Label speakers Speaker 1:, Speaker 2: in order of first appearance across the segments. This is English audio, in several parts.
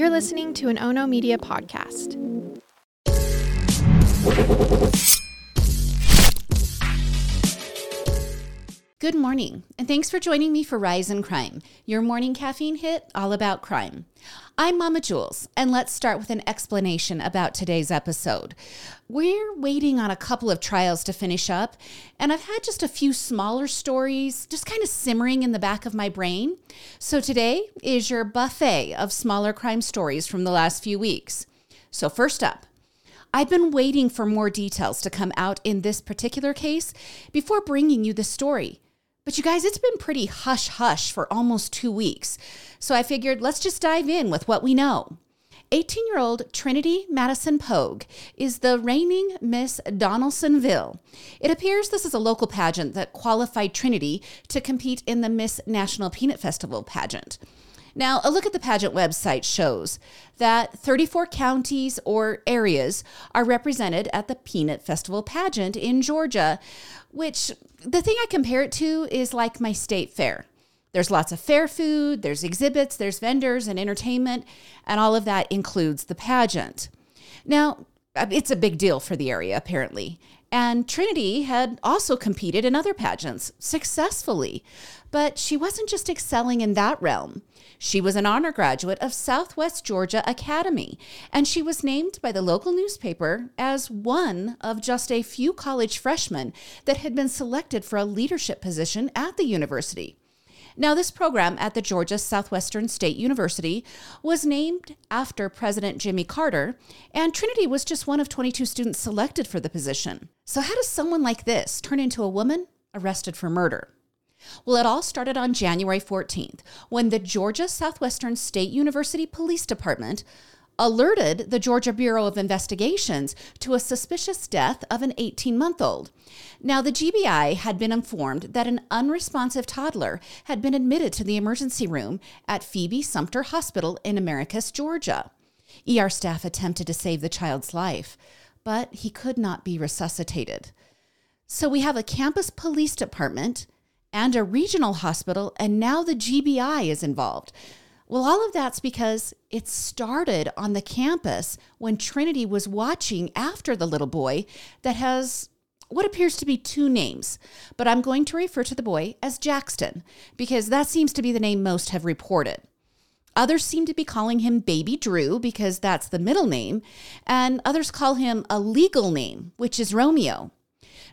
Speaker 1: You're listening to an Ono Media podcast.
Speaker 2: Good morning, and thanks for joining me for Rise in Crime, your morning caffeine hit all about crime. I'm Mama Jules, and let's start with an explanation about today's episode. We're waiting on a couple of trials to finish up, and I've had just a few smaller stories just kind of simmering in the back of my brain. So today is your buffet of smaller crime stories from the last few weeks. So, first up, I've been waiting for more details to come out in this particular case before bringing you the story. But you guys, it's been pretty hush hush for almost two weeks. So I figured let's just dive in with what we know. 18 year old Trinity Madison Poague is the reigning Miss Donalsonville. It appears this is a local pageant that qualified Trinity to compete in the Miss National Peanut Festival pageant. Now, a look at the pageant website shows that 34 counties or areas are represented at the Peanut Festival pageant in Georgia, which the thing I compare it to is like my state fair. There's lots of fair food, there's exhibits, there's vendors and entertainment, and all of that includes the pageant. Now, it's a big deal for the area, apparently. And Trinity had also competed in other pageants successfully, but she wasn't just excelling in that realm. She was an honor graduate of Southwest Georgia Academy, and she was named by the local newspaper as one of just a few college freshmen that had been selected for a leadership position at the university. Now, this program at the Georgia Southwestern State University was named after President Jimmy Carter, and Trinity was just one of 22 students selected for the position. So, how does someone like this turn into a woman arrested for murder? Well, it all started on January 14th when the Georgia Southwestern State University Police Department alerted the Georgia Bureau of Investigations to a suspicious death of an 18 month old. Now, the GBI had been informed that an unresponsive toddler had been admitted to the emergency room at Phoebe Sumter Hospital in Americus, Georgia. ER staff attempted to save the child's life, but he could not be resuscitated. So we have a campus police department and a regional hospital, and now the GBI is involved. Well, all of that's because it started on the campus when Trinity was watching after the little boy that has what appears to be two names, but I'm going to refer to the boy as Jackson because that seems to be the name most have reported. Others seem to be calling him Baby Drew because that's the middle name, and others call him a legal name, which is Romeo.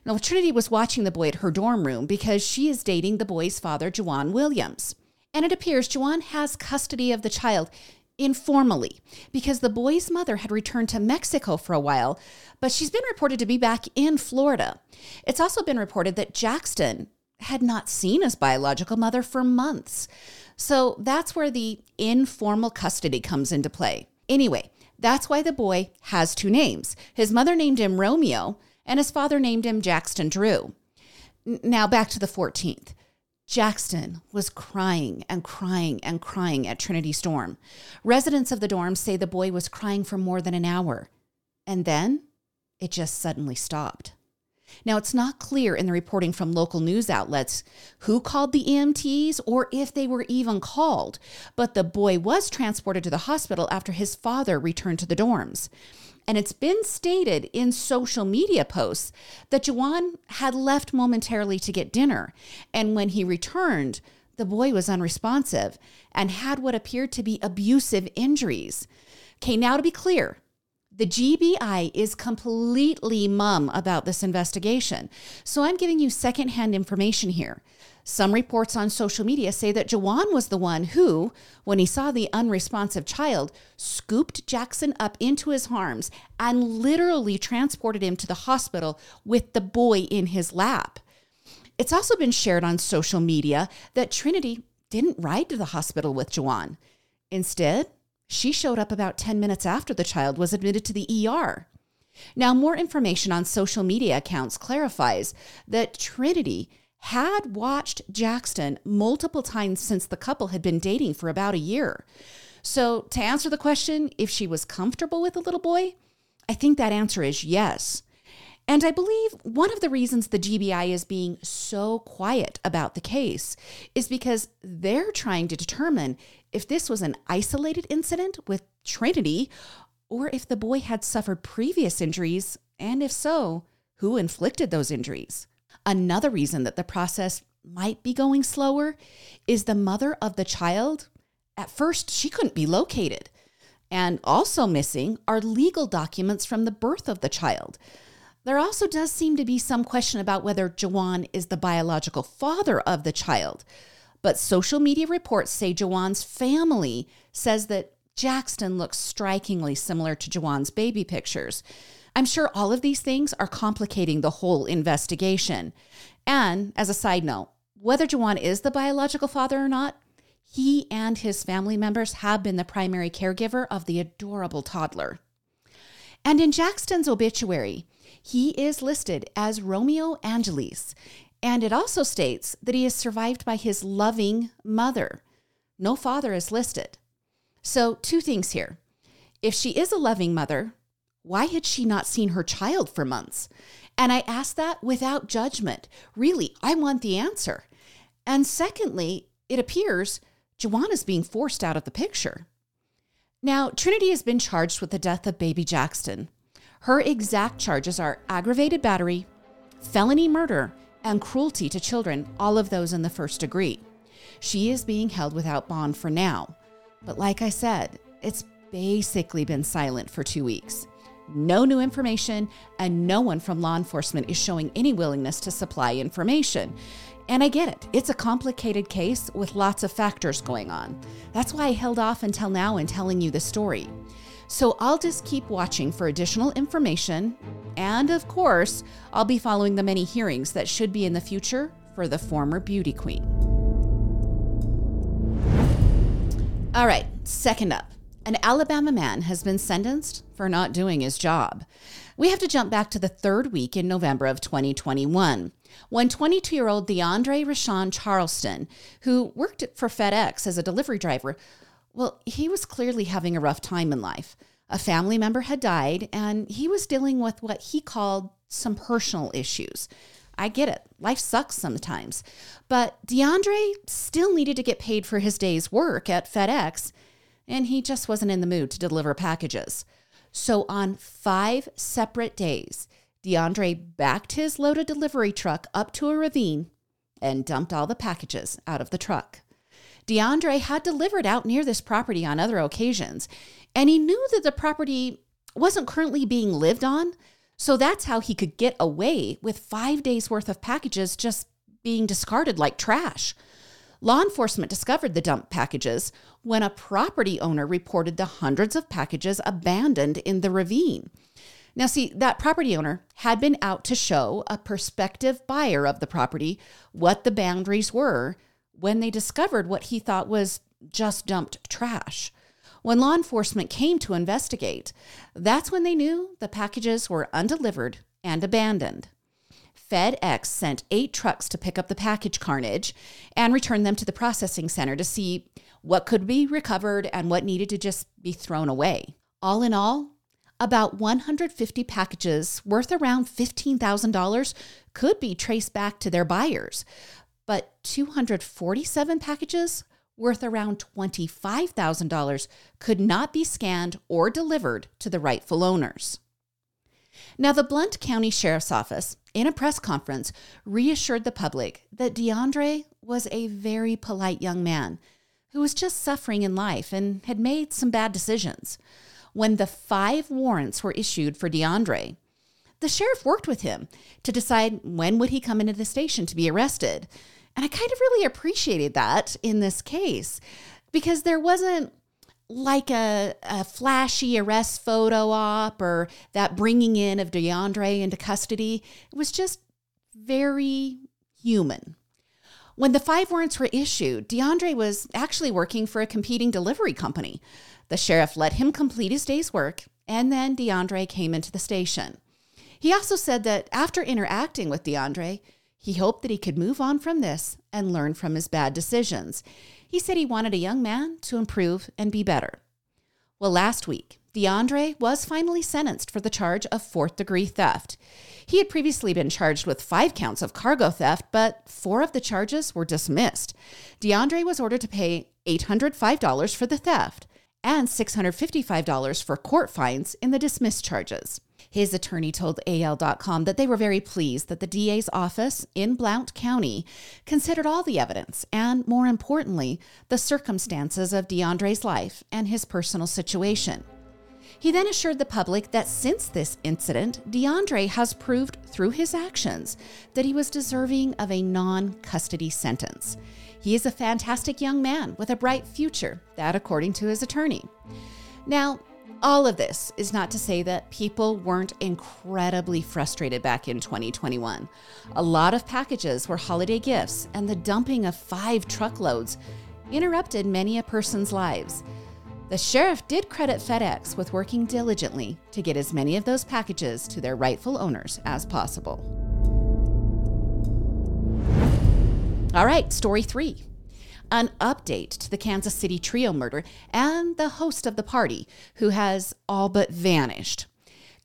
Speaker 2: Now, Trinity was watching the boy at her dorm room because she is dating the boy's father, Juwan Williams. And it appears Juwan has custody of the child informally because the boy's mother had returned to Mexico for a while, but she's been reported to be back in Florida. It's also been reported that Jackson had not seen his biological mother for months. So that's where the informal custody comes into play. Anyway, that's why the boy has two names. His mother named him Romeo, and his father named him Jackson Drew. Now back to the 14th. Jackson was crying and crying and crying at Trinity Storm. Residents of the dorm say the boy was crying for more than an hour. And then it just suddenly stopped. Now, it's not clear in the reporting from local news outlets who called the EMTs or if they were even called, but the boy was transported to the hospital after his father returned to the dorms. And it's been stated in social media posts that Juwan had left momentarily to get dinner. And when he returned, the boy was unresponsive and had what appeared to be abusive injuries. Okay, now to be clear, the GBI is completely mum about this investigation. So I'm giving you secondhand information here. Some reports on social media say that Jawan was the one who, when he saw the unresponsive child, scooped Jackson up into his arms and literally transported him to the hospital with the boy in his lap. It's also been shared on social media that Trinity didn't ride to the hospital with Jawan. Instead, she showed up about 10 minutes after the child was admitted to the ER. Now, more information on social media accounts clarifies that Trinity had watched Jackson multiple times since the couple had been dating for about a year. So, to answer the question if she was comfortable with the little boy, I think that answer is yes. And I believe one of the reasons the GBI is being so quiet about the case is because they're trying to determine if this was an isolated incident with Trinity or if the boy had suffered previous injuries, and if so, who inflicted those injuries. Another reason that the process might be going slower is the mother of the child. At first, she couldn't be located. And also missing are legal documents from the birth of the child. There also does seem to be some question about whether Jawan is the biological father of the child. But social media reports say Jawan's family says that Jackson looks strikingly similar to Jawan's baby pictures. I'm sure all of these things are complicating the whole investigation. And as a side note, whether Jawan is the biological father or not, he and his family members have been the primary caregiver of the adorable toddler. And in Jackson's obituary, he is listed as Romeo Angeles, and it also states that he is survived by his loving mother. No father is listed. So, two things here. If she is a loving mother, why had she not seen her child for months? And I ask that without judgment. Really, I want the answer. And secondly, it appears is being forced out of the picture. Now, Trinity has been charged with the death of baby Jackson. Her exact charges are aggravated battery, felony murder, and cruelty to children, all of those in the first degree. She is being held without bond for now. But like I said, it's basically been silent for two weeks no new information, and no one from law enforcement is showing any willingness to supply information. And I get it, it's a complicated case with lots of factors going on. That's why I held off until now in telling you the story. So I'll just keep watching for additional information. And of course, I'll be following the many hearings that should be in the future for the former beauty queen. All right, second up. An Alabama man has been sentenced for not doing his job. We have to jump back to the third week in November of 2021 when 22 year old DeAndre Rashawn Charleston, who worked for FedEx as a delivery driver, well, he was clearly having a rough time in life. A family member had died, and he was dealing with what he called some personal issues. I get it. Life sucks sometimes. But DeAndre still needed to get paid for his day's work at FedEx and he just wasn't in the mood to deliver packages. So on five separate days, DeAndre backed his loaded delivery truck up to a ravine and dumped all the packages out of the truck. DeAndre had delivered out near this property on other occasions, and he knew that the property wasn't currently being lived on. So that's how he could get away with five days worth of packages just being discarded like trash. Law enforcement discovered the dump packages when a property owner reported the hundreds of packages abandoned in the ravine. Now, see, that property owner had been out to show a prospective buyer of the property what the boundaries were when they discovered what he thought was just dumped trash. When law enforcement came to investigate, that's when they knew the packages were undelivered and abandoned. FedEx sent eight trucks to pick up the package carnage and return them to the processing center to see what could be recovered and what needed to just be thrown away. All in all, about 150 packages worth around $15,000 could be traced back to their buyers, but 247 packages worth around $25,000 could not be scanned or delivered to the rightful owners. Now, the Blount County Sheriff's Office, in a press conference, reassured the public that DeAndre was a very polite young man who was just suffering in life and had made some bad decisions. when the five warrants were issued for DeAndre. The sheriff worked with him to decide when would he come into the station to be arrested. And I kind of really appreciated that in this case because there wasn't like a, a flashy arrest photo op or that bringing in of DeAndre into custody. It was just very human. When the five warrants were issued, DeAndre was actually working for a competing delivery company. The sheriff let him complete his day's work, and then DeAndre came into the station. He also said that after interacting with DeAndre, he hoped that he could move on from this and learn from his bad decisions. He said he wanted a young man to improve and be better. Well, last week, DeAndre was finally sentenced for the charge of fourth degree theft. He had previously been charged with five counts of cargo theft, but four of the charges were dismissed. DeAndre was ordered to pay $805 for the theft and $655 for court fines in the dismissed charges. His attorney told AL.com that they were very pleased that the DA's office in Blount County considered all the evidence and, more importantly, the circumstances of DeAndre's life and his personal situation. He then assured the public that since this incident, DeAndre has proved through his actions that he was deserving of a non custody sentence. He is a fantastic young man with a bright future, that according to his attorney. Now, all of this is not to say that people weren't incredibly frustrated back in 2021. A lot of packages were holiday gifts, and the dumping of five truckloads interrupted many a person's lives. The sheriff did credit FedEx with working diligently to get as many of those packages to their rightful owners as possible. All right, story three an update to the Kansas City trio murder and the host of the party, who has all but vanished.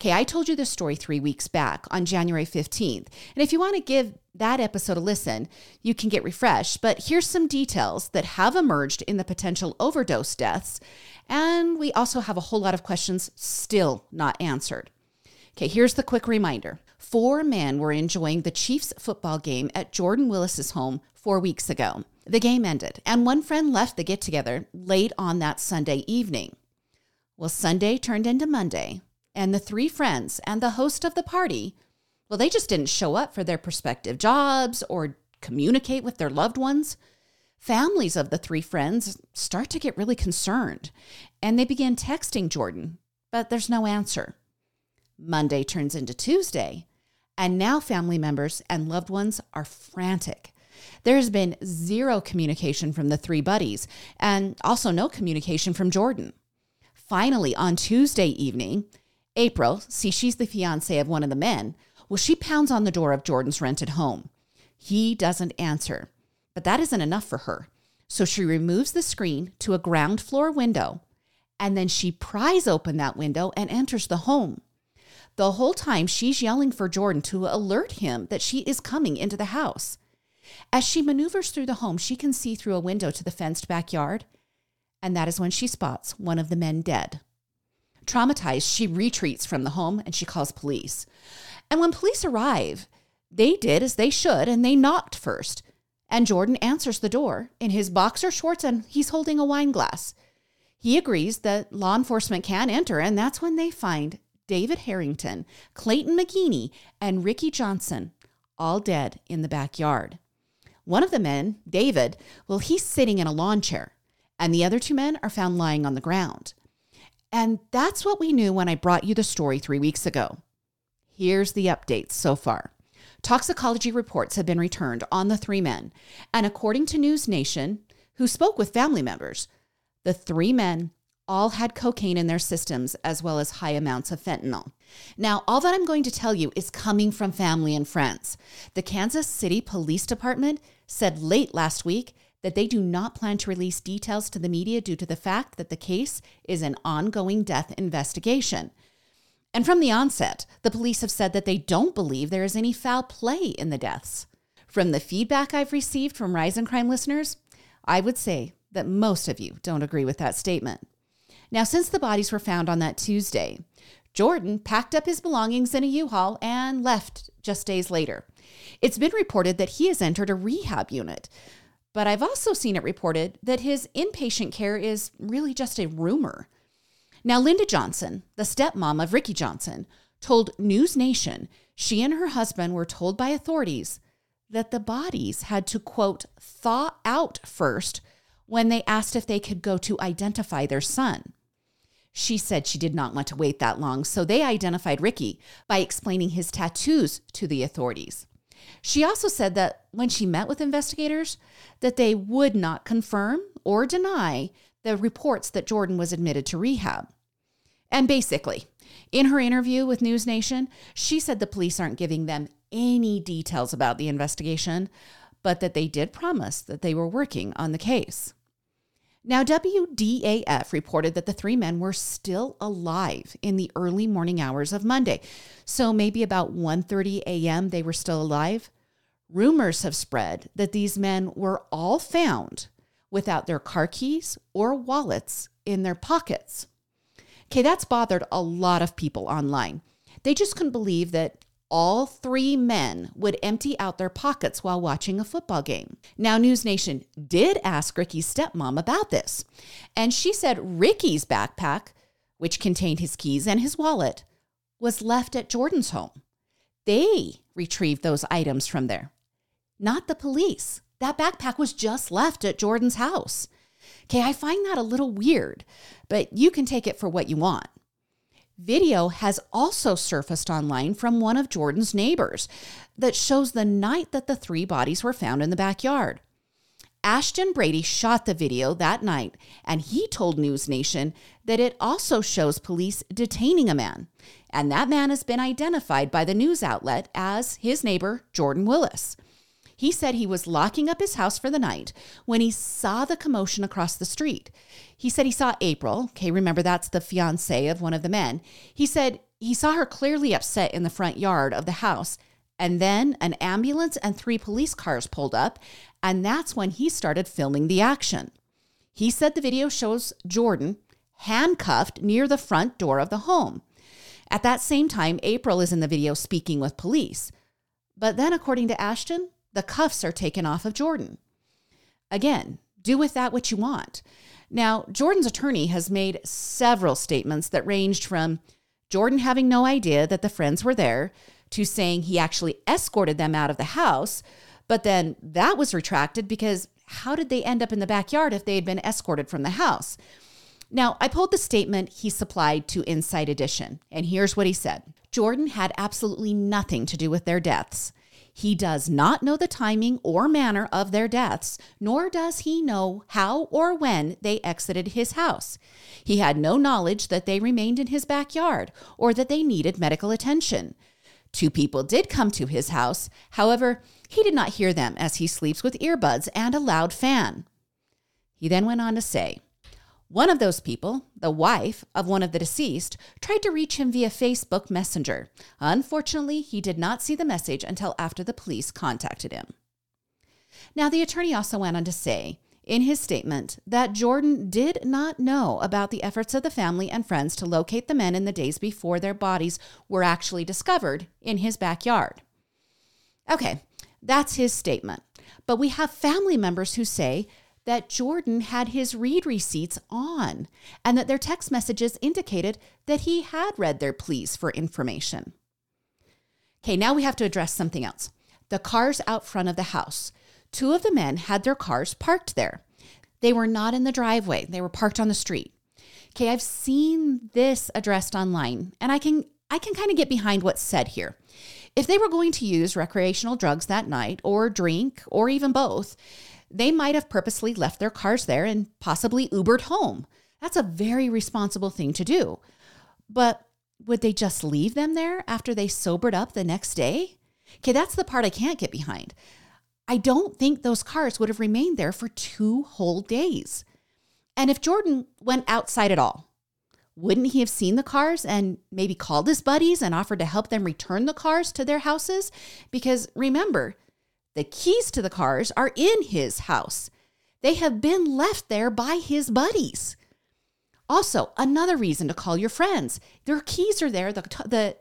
Speaker 2: Okay, I told you this story three weeks back on January 15th. And if you want to give that episode a listen, you can get refreshed. But here's some details that have emerged in the potential overdose deaths. And we also have a whole lot of questions still not answered. Okay, here's the quick reminder. Four men were enjoying the Chiefs football game at Jordan Willis's home four weeks ago. The game ended, and one friend left the get together late on that Sunday evening. Well, Sunday turned into Monday, and the three friends and the host of the party, well, they just didn't show up for their prospective jobs or communicate with their loved ones. Families of the three friends start to get really concerned, and they begin texting Jordan, but there's no answer. Monday turns into Tuesday, and now family members and loved ones are frantic. There has been zero communication from the three buddies and also no communication from Jordan. Finally, on Tuesday evening, April, see, she's the fiance of one of the men, well, she pounds on the door of Jordan's rented home. He doesn't answer, but that isn't enough for her. So she removes the screen to a ground floor window and then she pries open that window and enters the home. The whole time she's yelling for Jordan to alert him that she is coming into the house. As she maneuvers through the home, she can see through a window to the fenced backyard, and that is when she spots one of the men dead. Traumatized, she retreats from the home and she calls police. And when police arrive, they did as they should and they knocked first. And Jordan answers the door in his boxer shorts and he's holding a wine glass. He agrees that law enforcement can enter, and that's when they find David Harrington, Clayton McGeeney, and Ricky Johnson all dead in the backyard. One of the men, David, well, he's sitting in a lawn chair, and the other two men are found lying on the ground. And that's what we knew when I brought you the story three weeks ago. Here's the updates so far. Toxicology reports have been returned on the three men, and according to News Nation, who spoke with family members, the three men all had cocaine in their systems as well as high amounts of fentanyl. Now, all that I'm going to tell you is coming from family and friends. The Kansas City Police Department said late last week that they do not plan to release details to the media due to the fact that the case is an ongoing death investigation. And from the onset, the police have said that they don't believe there is any foul play in the deaths. From the feedback I've received from Rise and Crime listeners, I would say that most of you don't agree with that statement. Now, since the bodies were found on that Tuesday, Jordan packed up his belongings in a U Haul and left just days later. It's been reported that he has entered a rehab unit, but I've also seen it reported that his inpatient care is really just a rumor. Now, Linda Johnson, the stepmom of Ricky Johnson, told News Nation she and her husband were told by authorities that the bodies had to, quote, thaw out first when they asked if they could go to identify their son. She said she did not want to wait that long, so they identified Ricky by explaining his tattoos to the authorities. She also said that when she met with investigators that they would not confirm or deny the reports that Jordan was admitted to rehab. And basically, in her interview with News Nation, she said the police aren't giving them any details about the investigation, but that they did promise that they were working on the case. Now, WDAF reported that the three men were still alive in the early morning hours of Monday. So maybe about 1:30 a.m. they were still alive. Rumors have spread that these men were all found without their car keys or wallets in their pockets. Okay, that's bothered a lot of people online. They just couldn't believe that all three men would empty out their pockets while watching a football game. Now, News Nation did ask Ricky's stepmom about this, and she said Ricky's backpack, which contained his keys and his wallet, was left at Jordan's home. They retrieved those items from there, not the police. That backpack was just left at Jordan's house. Okay, I find that a little weird, but you can take it for what you want. Video has also surfaced online from one of Jordan's neighbors that shows the night that the three bodies were found in the backyard. Ashton Brady shot the video that night, and he told News Nation that it also shows police detaining a man. And that man has been identified by the news outlet as his neighbor, Jordan Willis. He said he was locking up his house for the night when he saw the commotion across the street. He said he saw April. Okay, remember that's the fiance of one of the men. He said he saw her clearly upset in the front yard of the house. And then an ambulance and three police cars pulled up, and that's when he started filming the action. He said the video shows Jordan handcuffed near the front door of the home. At that same time, April is in the video speaking with police. But then, according to Ashton, the cuffs are taken off of Jordan. Again, do with that what you want. Now, Jordan's attorney has made several statements that ranged from Jordan having no idea that the friends were there to saying he actually escorted them out of the house, but then that was retracted because how did they end up in the backyard if they had been escorted from the house? Now, I pulled the statement he supplied to Inside Edition, and here's what he said Jordan had absolutely nothing to do with their deaths. He does not know the timing or manner of their deaths, nor does he know how or when they exited his house. He had no knowledge that they remained in his backyard or that they needed medical attention. Two people did come to his house. However, he did not hear them as he sleeps with earbuds and a loud fan. He then went on to say, one of those people, the wife of one of the deceased, tried to reach him via Facebook Messenger. Unfortunately, he did not see the message until after the police contacted him. Now, the attorney also went on to say in his statement that Jordan did not know about the efforts of the family and friends to locate the men in the days before their bodies were actually discovered in his backyard. Okay, that's his statement. But we have family members who say that Jordan had his read receipts on and that their text messages indicated that he had read their pleas for information. Okay, now we have to address something else. The cars out front of the house. Two of the men had their cars parked there. They were not in the driveway, they were parked on the street. Okay, I've seen this addressed online and I can I can kind of get behind what's said here. If they were going to use recreational drugs that night or drink or even both, they might have purposely left their cars there and possibly Ubered home. That's a very responsible thing to do. But would they just leave them there after they sobered up the next day? Okay, that's the part I can't get behind. I don't think those cars would have remained there for two whole days. And if Jordan went outside at all, wouldn't he have seen the cars and maybe called his buddies and offered to help them return the cars to their houses? Because remember, the keys to the cars are in his house. They have been left there by his buddies. Also, another reason to call your friends. Their keys are there. The, the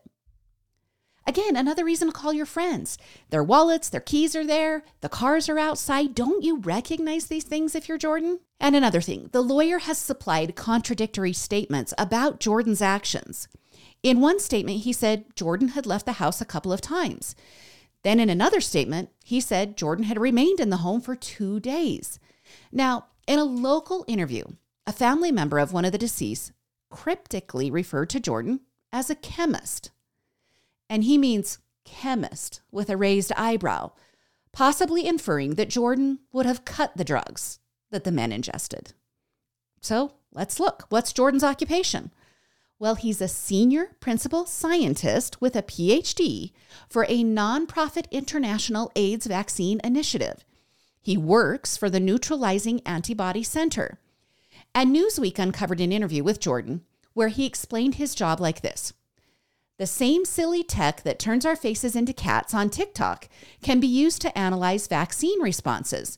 Speaker 2: Again, another reason to call your friends. Their wallets, their keys are there, the cars are outside. Don't you recognize these things if you're Jordan? And another thing, the lawyer has supplied contradictory statements about Jordan's actions. In one statement, he said Jordan had left the house a couple of times. Then, in another statement, he said Jordan had remained in the home for two days. Now, in a local interview, a family member of one of the deceased cryptically referred to Jordan as a chemist and he means chemist with a raised eyebrow, possibly inferring that Jordan would have cut the drugs that the men ingested. So let's look. What's Jordan's occupation? Well, he's a senior principal scientist with a PhD for a nonprofit international AIDS vaccine initiative. He works for the Neutralizing Antibody Center. And Newsweek uncovered an interview with Jordan where he explained his job like this the same silly tech that turns our faces into cats on TikTok can be used to analyze vaccine responses.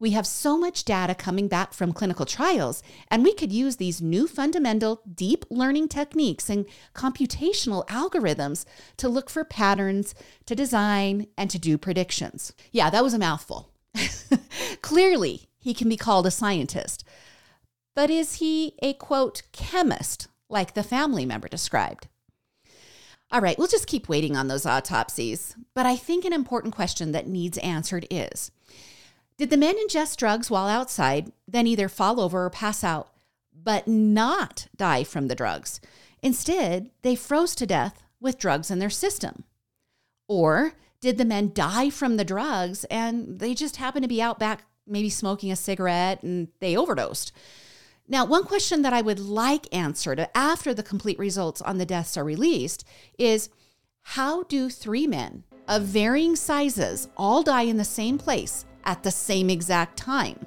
Speaker 2: We have so much data coming back from clinical trials, and we could use these new fundamental deep learning techniques and computational algorithms to look for patterns, to design, and to do predictions. Yeah, that was a mouthful. Clearly, he can be called a scientist. But is he a quote chemist, like the family member described? All right, we'll just keep waiting on those autopsies. But I think an important question that needs answered is Did the men ingest drugs while outside, then either fall over or pass out, but not die from the drugs? Instead, they froze to death with drugs in their system. Or did the men die from the drugs and they just happened to be out back, maybe smoking a cigarette and they overdosed? Now, one question that I would like answered after the complete results on the deaths are released is how do three men of varying sizes all die in the same place at the same exact time?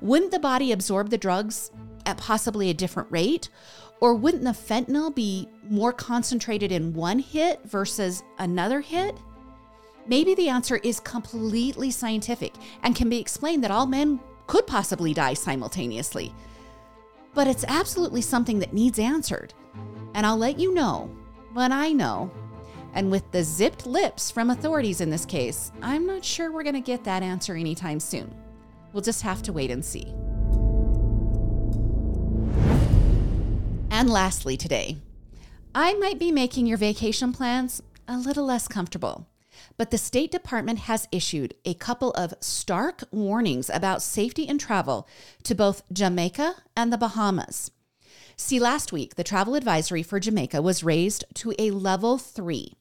Speaker 2: Wouldn't the body absorb the drugs at possibly a different rate? Or wouldn't the fentanyl be more concentrated in one hit versus another hit? Maybe the answer is completely scientific and can be explained that all men could possibly die simultaneously. But it's absolutely something that needs answered. And I'll let you know when I know. And with the zipped lips from authorities in this case, I'm not sure we're going to get that answer anytime soon. We'll just have to wait and see. And lastly, today, I might be making your vacation plans a little less comfortable. But the State Department has issued a couple of stark warnings about safety in travel to both Jamaica and the Bahamas. See, last week, the travel advisory for Jamaica was raised to a level three.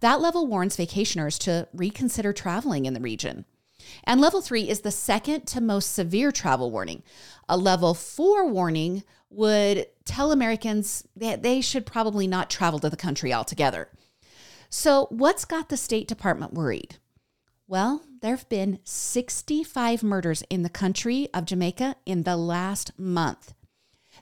Speaker 2: That level warns vacationers to reconsider traveling in the region. And level three is the second to most severe travel warning. A level four warning would tell Americans that they should probably not travel to the country altogether. So, what's got the State Department worried? Well, there have been 65 murders in the country of Jamaica in the last month.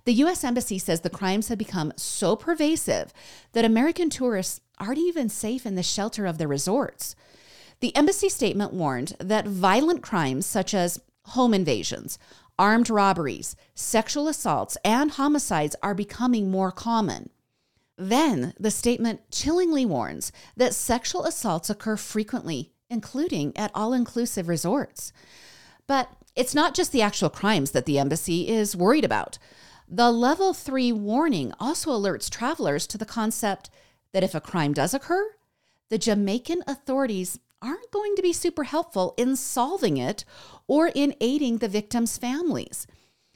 Speaker 2: The U.S. Embassy says the crimes have become so pervasive that American tourists aren't even safe in the shelter of the resorts. The embassy statement warned that violent crimes such as home invasions, armed robberies, sexual assaults, and homicides are becoming more common. Then the statement chillingly warns that sexual assaults occur frequently, including at all inclusive resorts. But it's not just the actual crimes that the embassy is worried about. The level three warning also alerts travelers to the concept that if a crime does occur, the Jamaican authorities aren't going to be super helpful in solving it or in aiding the victims' families.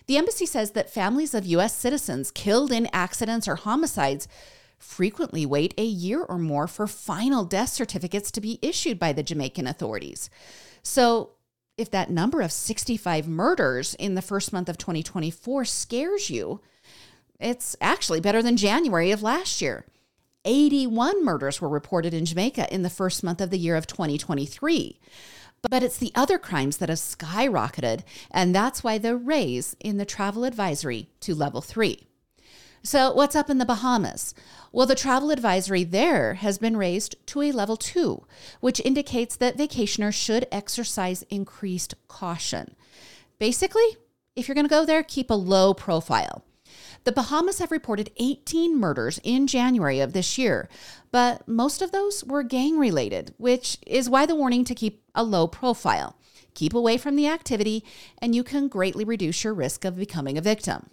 Speaker 2: The embassy says that families of U.S. citizens killed in accidents or homicides frequently wait a year or more for final death certificates to be issued by the Jamaican authorities. So, if that number of 65 murders in the first month of 2024 scares you, it's actually better than January of last year. 81 murders were reported in Jamaica in the first month of the year of 2023. But it's the other crimes that have skyrocketed, and that's why the raise in the travel advisory to level three. So, what's up in the Bahamas? Well, the travel advisory there has been raised to a level two, which indicates that vacationers should exercise increased caution. Basically, if you're going to go there, keep a low profile. The Bahamas have reported 18 murders in January of this year, but most of those were gang related, which is why the warning to keep a low profile. Keep away from the activity, and you can greatly reduce your risk of becoming a victim.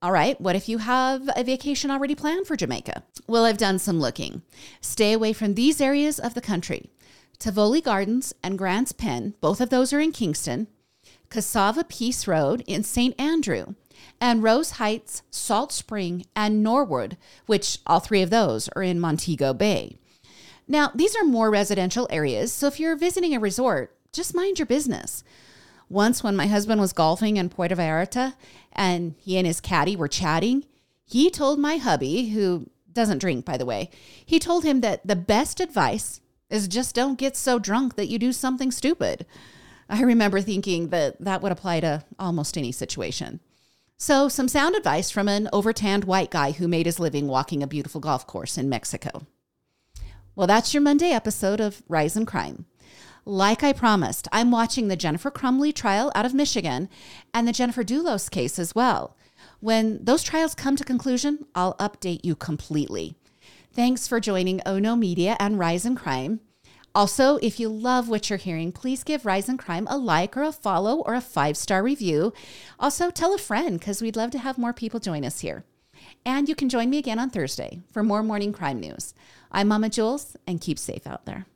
Speaker 2: All right, what if you have a vacation already planned for Jamaica? Well, I've done some looking. Stay away from these areas of the country. Tivoli Gardens and Grants Pen, both of those are in Kingston. Cassava Piece Road in St. Andrew, and Rose Heights, Salt Spring, and Norwood, which all three of those are in Montego Bay. Now, these are more residential areas, so if you're visiting a resort, just mind your business. Once, when my husband was golfing in Puerto Vallarta and he and his caddy were chatting, he told my hubby, who doesn't drink, by the way, he told him that the best advice is just don't get so drunk that you do something stupid. I remember thinking that that would apply to almost any situation. So, some sound advice from an overtanned white guy who made his living walking a beautiful golf course in Mexico. Well, that's your Monday episode of Rise and Crime. Like I promised, I'm watching the Jennifer Crumbley trial out of Michigan and the Jennifer Dulos case as well. When those trials come to conclusion, I'll update you completely. Thanks for joining Ono Media and Rise and Crime. Also, if you love what you're hearing, please give Rise and Crime a like or a follow or a five star review. Also, tell a friend because we'd love to have more people join us here. And you can join me again on Thursday for more morning crime news. I'm Mama Jules, and keep safe out there.